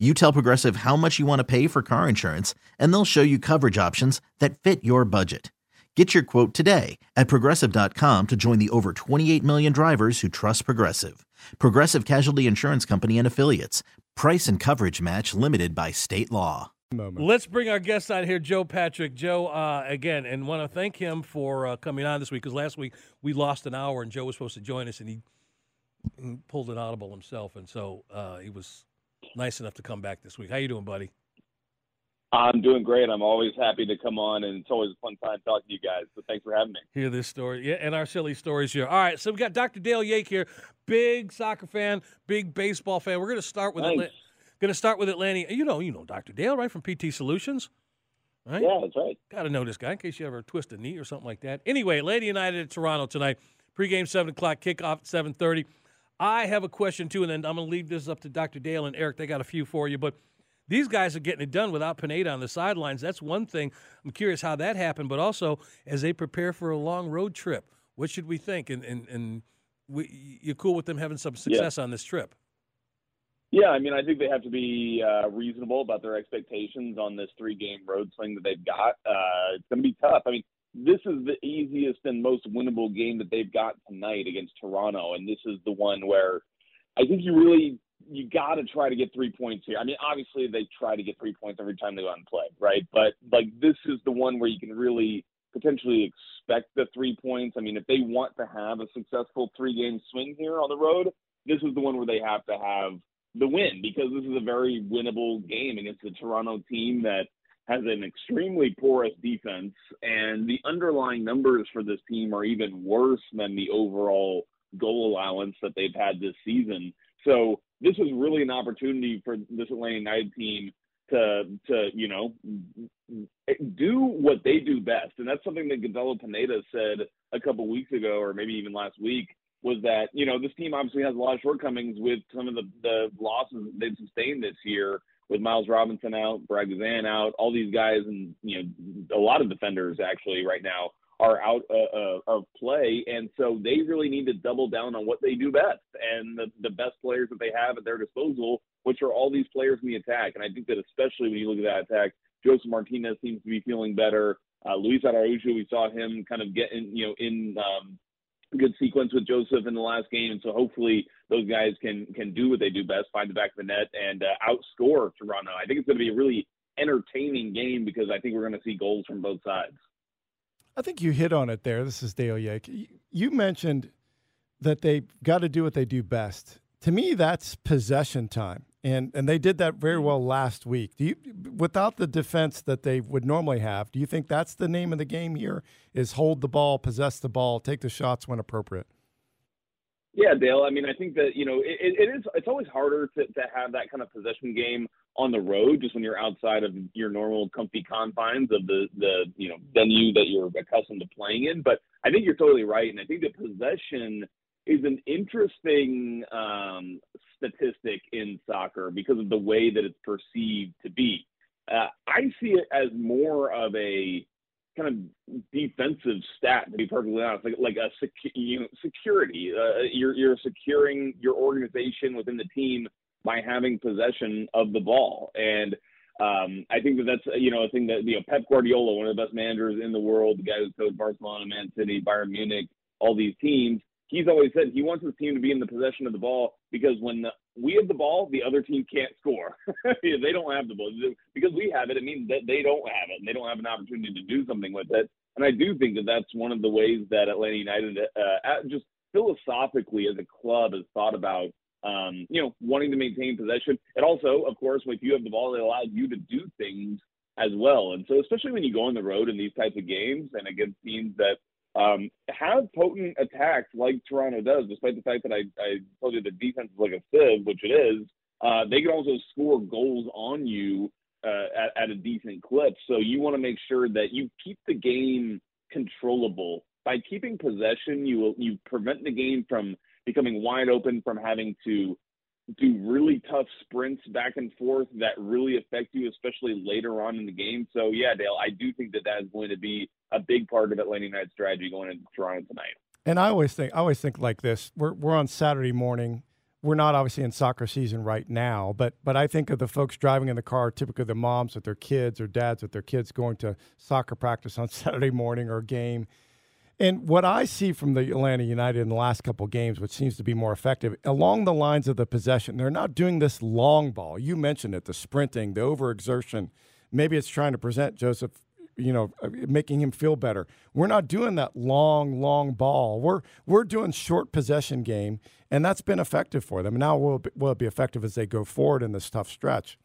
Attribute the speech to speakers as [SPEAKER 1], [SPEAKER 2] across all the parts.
[SPEAKER 1] You tell Progressive how much you want to pay for car insurance, and they'll show you coverage options that fit your budget. Get your quote today at progressive.com to join the over 28 million drivers who trust Progressive. Progressive Casualty Insurance Company and Affiliates. Price and coverage match limited by state law.
[SPEAKER 2] Moment. Let's bring our guest out here, Joe Patrick. Joe, uh, again, and want to thank him for uh, coming on this week because last week we lost an hour and Joe was supposed to join us and he, he pulled an audible himself, and so uh, he was nice enough to come back this week. How you doing, buddy?
[SPEAKER 3] I'm doing great. I'm always happy to come on, and it's always a fun time talking to you guys. So thanks for having me.
[SPEAKER 2] Hear this story, yeah, and our silly stories here. All right, so we got Dr. Dale Yake here, big soccer fan, big baseball fan. We're going to start with Atlanta. Going to start with Atlanta. You know, you know Dr. Dale, right from PT Solutions, right?
[SPEAKER 3] Yeah, that's right.
[SPEAKER 2] Got to know this guy in case you ever twist a knee or something like that. Anyway, Atlanta United at Toronto tonight. Pregame seven o'clock, kickoff at seven thirty. I have a question too, and then I'm going to leave this up to Dr. Dale and Eric. They got a few for you, but these guys are getting it done without Pineda on the sidelines. That's one thing. I'm curious how that happened, but also as they prepare for a long road trip, what should we think? And and, and we, you're cool with them having some success yeah. on this trip?
[SPEAKER 3] Yeah, I mean, I think they have to be uh, reasonable about their expectations on this three-game road swing that they've got. Uh, it's going to be tough. I mean, this is the easiest and most winnable game that they've got tonight against Toronto, and this is the one where I think you really you got to try to get three points here. I mean, obviously they try to get three points every time they go out and play, right? But like this is the one where you can really potentially expect the three points. I mean, if they want to have a successful three game swing here on the road, this is the one where they have to have the win because this is a very winnable game against the Toronto team that has an extremely porous defense, and the underlying numbers for this team are even worse than the overall goal allowance that they've had this season. So this is really an opportunity for this Atlanta United team to to you know do what they do best, and that's something that Gonzalo Pineda said a couple weeks ago, or maybe even last week, was that you know this team obviously has a lot of shortcomings with some of the the losses they've sustained this year with Miles Robinson out, Brad Guzan out, all these guys, and you know a lot of defenders actually right now are out uh, uh, of play, and so they really need to double down on what they do best and the, the best players that they have at their disposal, which are all these players in the attack. And I think that especially when you look at that attack, Josef Martinez seems to be feeling better. Uh, Luis Araujo, we saw him kind of get in, you know, in um, good sequence with Josef in the last game, and so hopefully those guys can can do what they do best, find the back of the net, and uh, outscore Toronto. I think it's going to be a really entertaining game because I think we're going to see goals from both sides.
[SPEAKER 4] I think you hit on it there. This is Dale Yake. You mentioned that they've got to do what they do best. To me, that's possession time. And and they did that very mm. well last week. Do you without the defense that they would normally have, do you think that's the name of the game here is hold the ball, possess the ball, take the shots when appropriate?
[SPEAKER 3] Yeah, Dale. I mean, I think that you know it, it is. It's always harder to, to have that kind of possession game on the road, just when you're outside of your normal comfy confines of the the you know venue that you're accustomed to playing in. But I think you're totally right, and I think the possession is an interesting um, statistic in soccer because of the way that it's perceived to be. Uh, I see it as more of a kind of defensive stat to be perfectly honest, like like a secu- you know, security. Uh, you're you're securing your organization within the team by having possession of the ball, and um, I think that that's you know a thing that you know Pep Guardiola, one of the best managers in the world, the guy who's coached Barcelona, Man City, Bayern Munich, all these teams he's always said he wants his team to be in the possession of the ball because when the, we have the ball, the other team can't score. they don't have the ball because we have it. It means that they don't have it and they don't have an opportunity to do something with it. And I do think that that's one of the ways that Atlanta United, uh, just philosophically as a club, has thought about. Um, you know, wanting to maintain possession. And also, of course, if you have the ball, it allows you to do things as well. And so, especially when you go on the road in these types of games and against teams that um, have potent attacks like Toronto does, despite the fact that I, I told you the defense is like a sieve, which it is. Uh, they can also score goals on you uh, at, at a decent clip. So you want to make sure that you keep the game controllable. By keeping possession, you will you prevent the game from becoming wide open, from having to do really tough sprints back and forth that really affect you, especially later on in the game. So yeah, Dale, I do think that that is going to be a big part of Atlanta United's strategy going into Toronto tonight.
[SPEAKER 4] And I always think I always think like this. We're we're on Saturday morning. We're not obviously in soccer season right now, but but I think of the folks driving in the car, typically the moms with their kids or dads with their kids going to soccer practice on Saturday morning or game and what I see from the Atlanta United in the last couple games, which seems to be more effective, along the lines of the possession, they're not doing this long ball. You mentioned it, the sprinting, the overexertion. Maybe it's trying to present Josef, you know, uh, making him feel better. We're not doing that long, long ball. We're we're doing short possession game, and that's been effective for them. Now will will it be effective as they go forward in this tough stretch?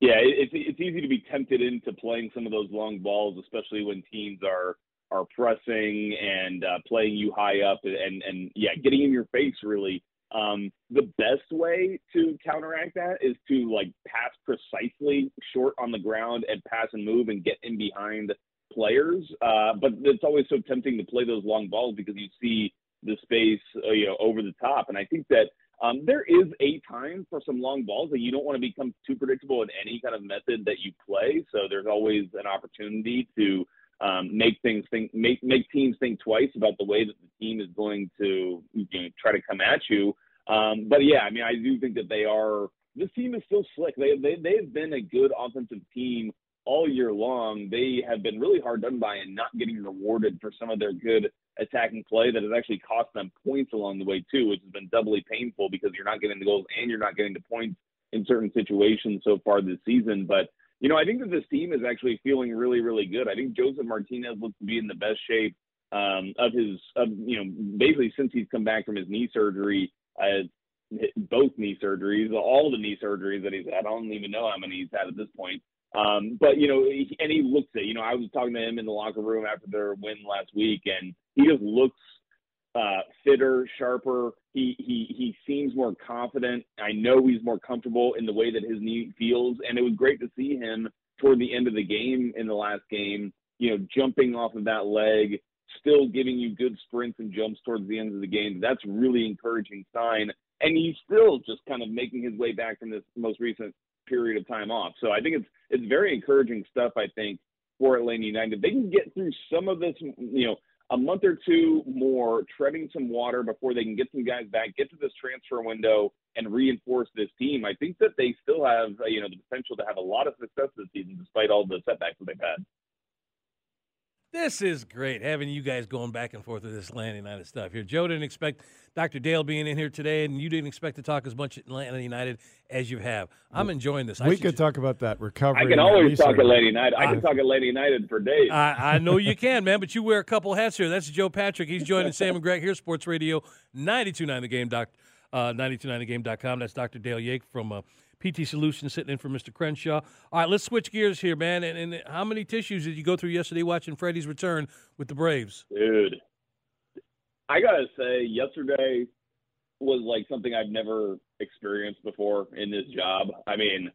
[SPEAKER 3] Yeah, it's it's easy to be tempted into playing some of those long balls, especially when teams are are pressing and uh, playing you high up and, and, and yeah, getting in your face really. Um, the best way to counteract that is to like pass precisely short on the ground and pass and move and get in behind players. Uh, but it's always so tempting to play those long balls because you see the space, uh, you know, over the top. And I think that um, there is a time for some long balls that you don't want to become too predictable in any kind of method that you play. So there's always an opportunity to um, make things think make make teams think twice about the way that the team is going to you know, try to come at you. Um, but yeah, I mean, I do think that they are. This team is still slick. They they they've been a good offensive team all year long. They have been really hard done by and not getting rewarded for some of their good attacking play that has actually cost them points along the way too, which has been doubly painful because you're not getting the goals and you're not getting the points in certain situations so far this season. But you know, I think that this team is actually feeling really, really good. I think Josef Martinez looks to be in the best shape um, of his, of you know, basically since he's come back from his knee surgery, uh, both knee surgeries, all the knee surgeries that he's had. I don't even know how many he's had at this point. Um, but you know, he, and he looks it. You know, I was talking to him in the locker room after their win last week, and he just looks uh, fitter, sharper. He he he seems more confident. I know he's more comfortable in the way that his knee feels, and it was great to see him toward the end of the game in the last game. You know, jumping off of that leg, still giving you good sprints and jumps towards the end of the game. That's really encouraging sign. And he's still just kind of making his way back from this most recent period of time off. So I think it's it's very encouraging stuff. I think for Atlanta United, they can get through some of this. You know, a month or two more treading some water before they can get some guys back, get to this transfer window, and reinforce this team. I think that they still have, you know, the potential to have a lot of success this season despite all the setbacks that they've had.
[SPEAKER 2] This is great having you guys going back and forth with this Atlanta United stuff here. Joe didn't expect Dr. Dale being in here today, and you didn't expect to talk as much Atlanta United as you have. I'm enjoying this.
[SPEAKER 4] We could talk about that recovery.
[SPEAKER 3] I can always talk Atlanta United. I can talk Atlanta United for days.
[SPEAKER 2] I, I know you can, man, but you wear a couple hats here. That's Joe Patrick. He's joining Sam and Greg here, Sports Radio 92.9 The Game, doc, uh, 92.9thegame.com. That's Dr. Dale Yake from uh, – PT Solutions sitting in for Mr. Crenshaw. All right, let's switch gears here, man. And, and how many tissues did you go through yesterday watching Freddie's return with the Braves?
[SPEAKER 3] Dude, I gotta say, yesterday was like something I've never experienced before in this job. I mean,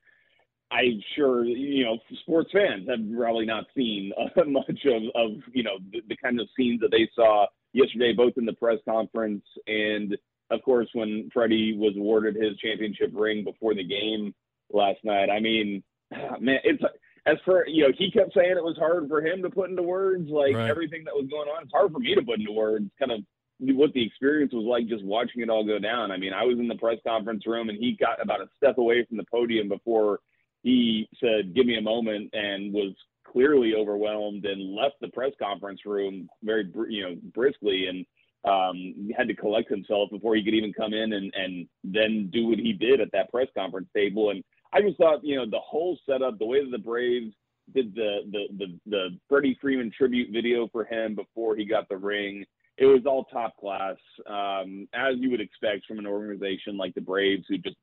[SPEAKER 3] I'm sure you know sports fans have probably not seen much of, of you know the, the kind of scenes that they saw yesterday, both in the press conference and of course, when Freddie was awarded his championship ring before the game last night, I mean, man, it's as for you know, he kept saying it was hard for him to put into words, like right. everything that was going on. It's hard for me to put into words, kind of what the experience was like just watching it all go down. I mean, I was in the press conference room and he got about a step away from the podium before he said, "Give me a moment," and was clearly overwhelmed and left the press conference room very, you know, briskly and um, had to collect himself before he could even come in and, and then do what he did at that press conference table. And I just thought, you know, the whole setup, the way that the Braves did the the the, the Freddie Freeman tribute video for him before he got the ring, it was all top class, um, as you would expect from an organization like the Braves, who just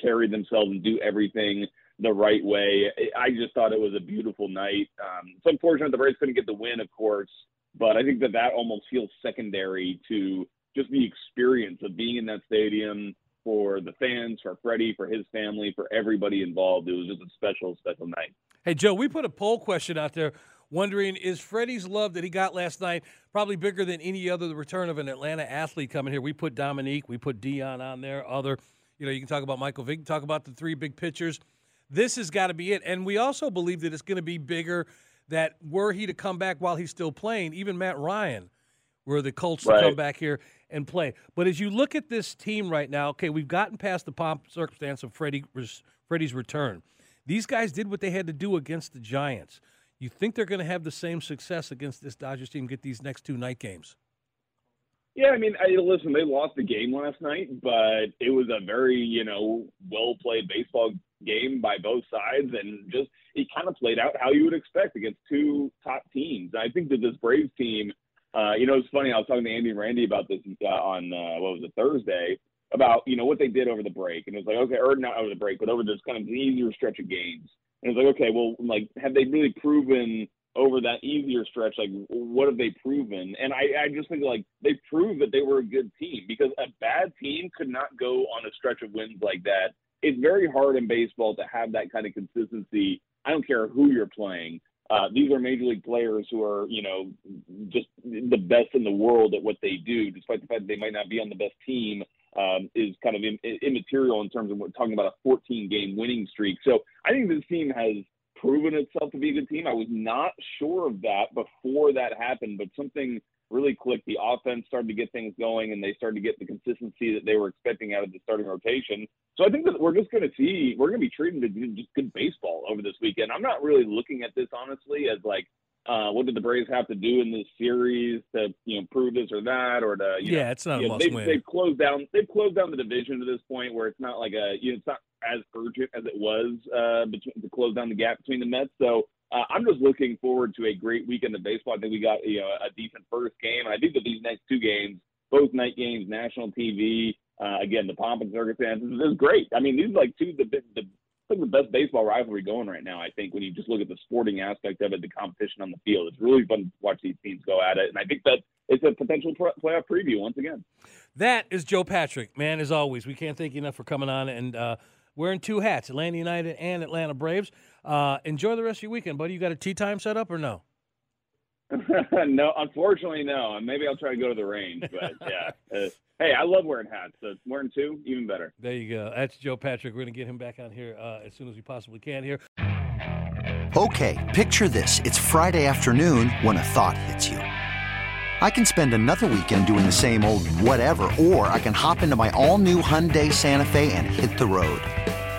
[SPEAKER 3] carry themselves and do everything the right way. I just thought it was a beautiful night. Um, it's unfortunate the Braves couldn't get the win, of course. But I think that that almost feels secondary to just the experience of being in that stadium, for the fans, for Freddie, for his family, for everybody involved. It was just a special, special night.
[SPEAKER 2] Hey, Joe, we put a poll question out there wondering is Freddie's love that he got last night probably bigger than any other the return of an Atlanta athlete coming here? We put Dominique, we put Deion on there, other, you know, you can talk about Michael Vick, talk about the three big pitchers. This has got to be it. And we also believe that it's going to be bigger that were he to come back while he's still playing, even Matt Ryan, were the Colts right. to come back here and play. But as you look at this team right now, okay, we've gotten past the pomp circumstance of Freddie, Freddie's return. These guys did what they had to do against the Giants. You think they're going to have the same success against this Dodgers team? Get these next two night games.
[SPEAKER 3] Yeah, I mean, I, listen, they lost the game last night, but it was a very, you know, well played baseball game by both sides, and just it kind of played out how you would expect against two top teams. I think that this Braves team, uh, you know, it's funny. I was talking to Andy and Randy about this uh, on uh, what was it Thursday about you know what they did over the break, and it was like okay, or not over the break, but over this kind of easier stretch of games. And it's like okay, well, like have they really proven over that easier stretch, like what have they proven? And I, I just think like they proved that they were a good team because a bad team could not go on a stretch of wins like that. It's very hard in baseball to have that kind of consistency. I don't care who you're playing. Uh, these are major league players who are, you know, just the best in the world at what they do, despite the fact that they might not be on the best team. Um, is kind of immaterial in terms of what talking about a 14 game winning streak. So I think this team has proven itself to be a good team. I was not sure of that before that happened, but something really clicked. The offense started to get things going, and they started to get the consistency that they were expecting out of the starting rotation. So I think that we're just going to see we're going to be treating just good baseball over this weekend. I'm not really looking at this honestly as like uh, what did the Braves have to do in this series to you know prove this or that or to
[SPEAKER 2] yeah,
[SPEAKER 3] know,
[SPEAKER 2] it's not
[SPEAKER 3] a
[SPEAKER 2] must
[SPEAKER 3] they've,
[SPEAKER 2] win.
[SPEAKER 3] They've closed down they've closed down the division to this point where it's not like a you know it's not as urgent as it was uh, between, to close down the gap between the Mets. So uh, I'm just looking forward to a great weekend of baseball. I think we got you know a decent first game, and I think that these next two games, both night games, national TV. Uh, again, the pomp and circumstances is great. I mean, these are like two the the like the best baseball rivalry going right now. I think when you just look at the sporting aspect of it, the competition on the field, it's really fun to watch these teams go at it, and I think that it's a potential playoff preview once again.
[SPEAKER 2] That is Joe Patrick, man. As always, we can't thank you enough for coming on and uh, wearing two hats, Atlanta United and Atlanta Braves. Uh, enjoy the rest of your weekend, buddy. You got a tee time set up or no?
[SPEAKER 3] no, unfortunately, no. Maybe I'll try to go to the range, but yeah. Uh, hey, I love wearing hats. So wearing two, even better.
[SPEAKER 2] There you go. That's Joe Patrick. We're going to get him back on here uh, as soon as we possibly can here.
[SPEAKER 5] Okay, picture this. It's Friday afternoon when a thought hits you. I can spend another weekend doing the same old whatever, or I can hop into my all-new Hyundai Santa Fe and hit the road.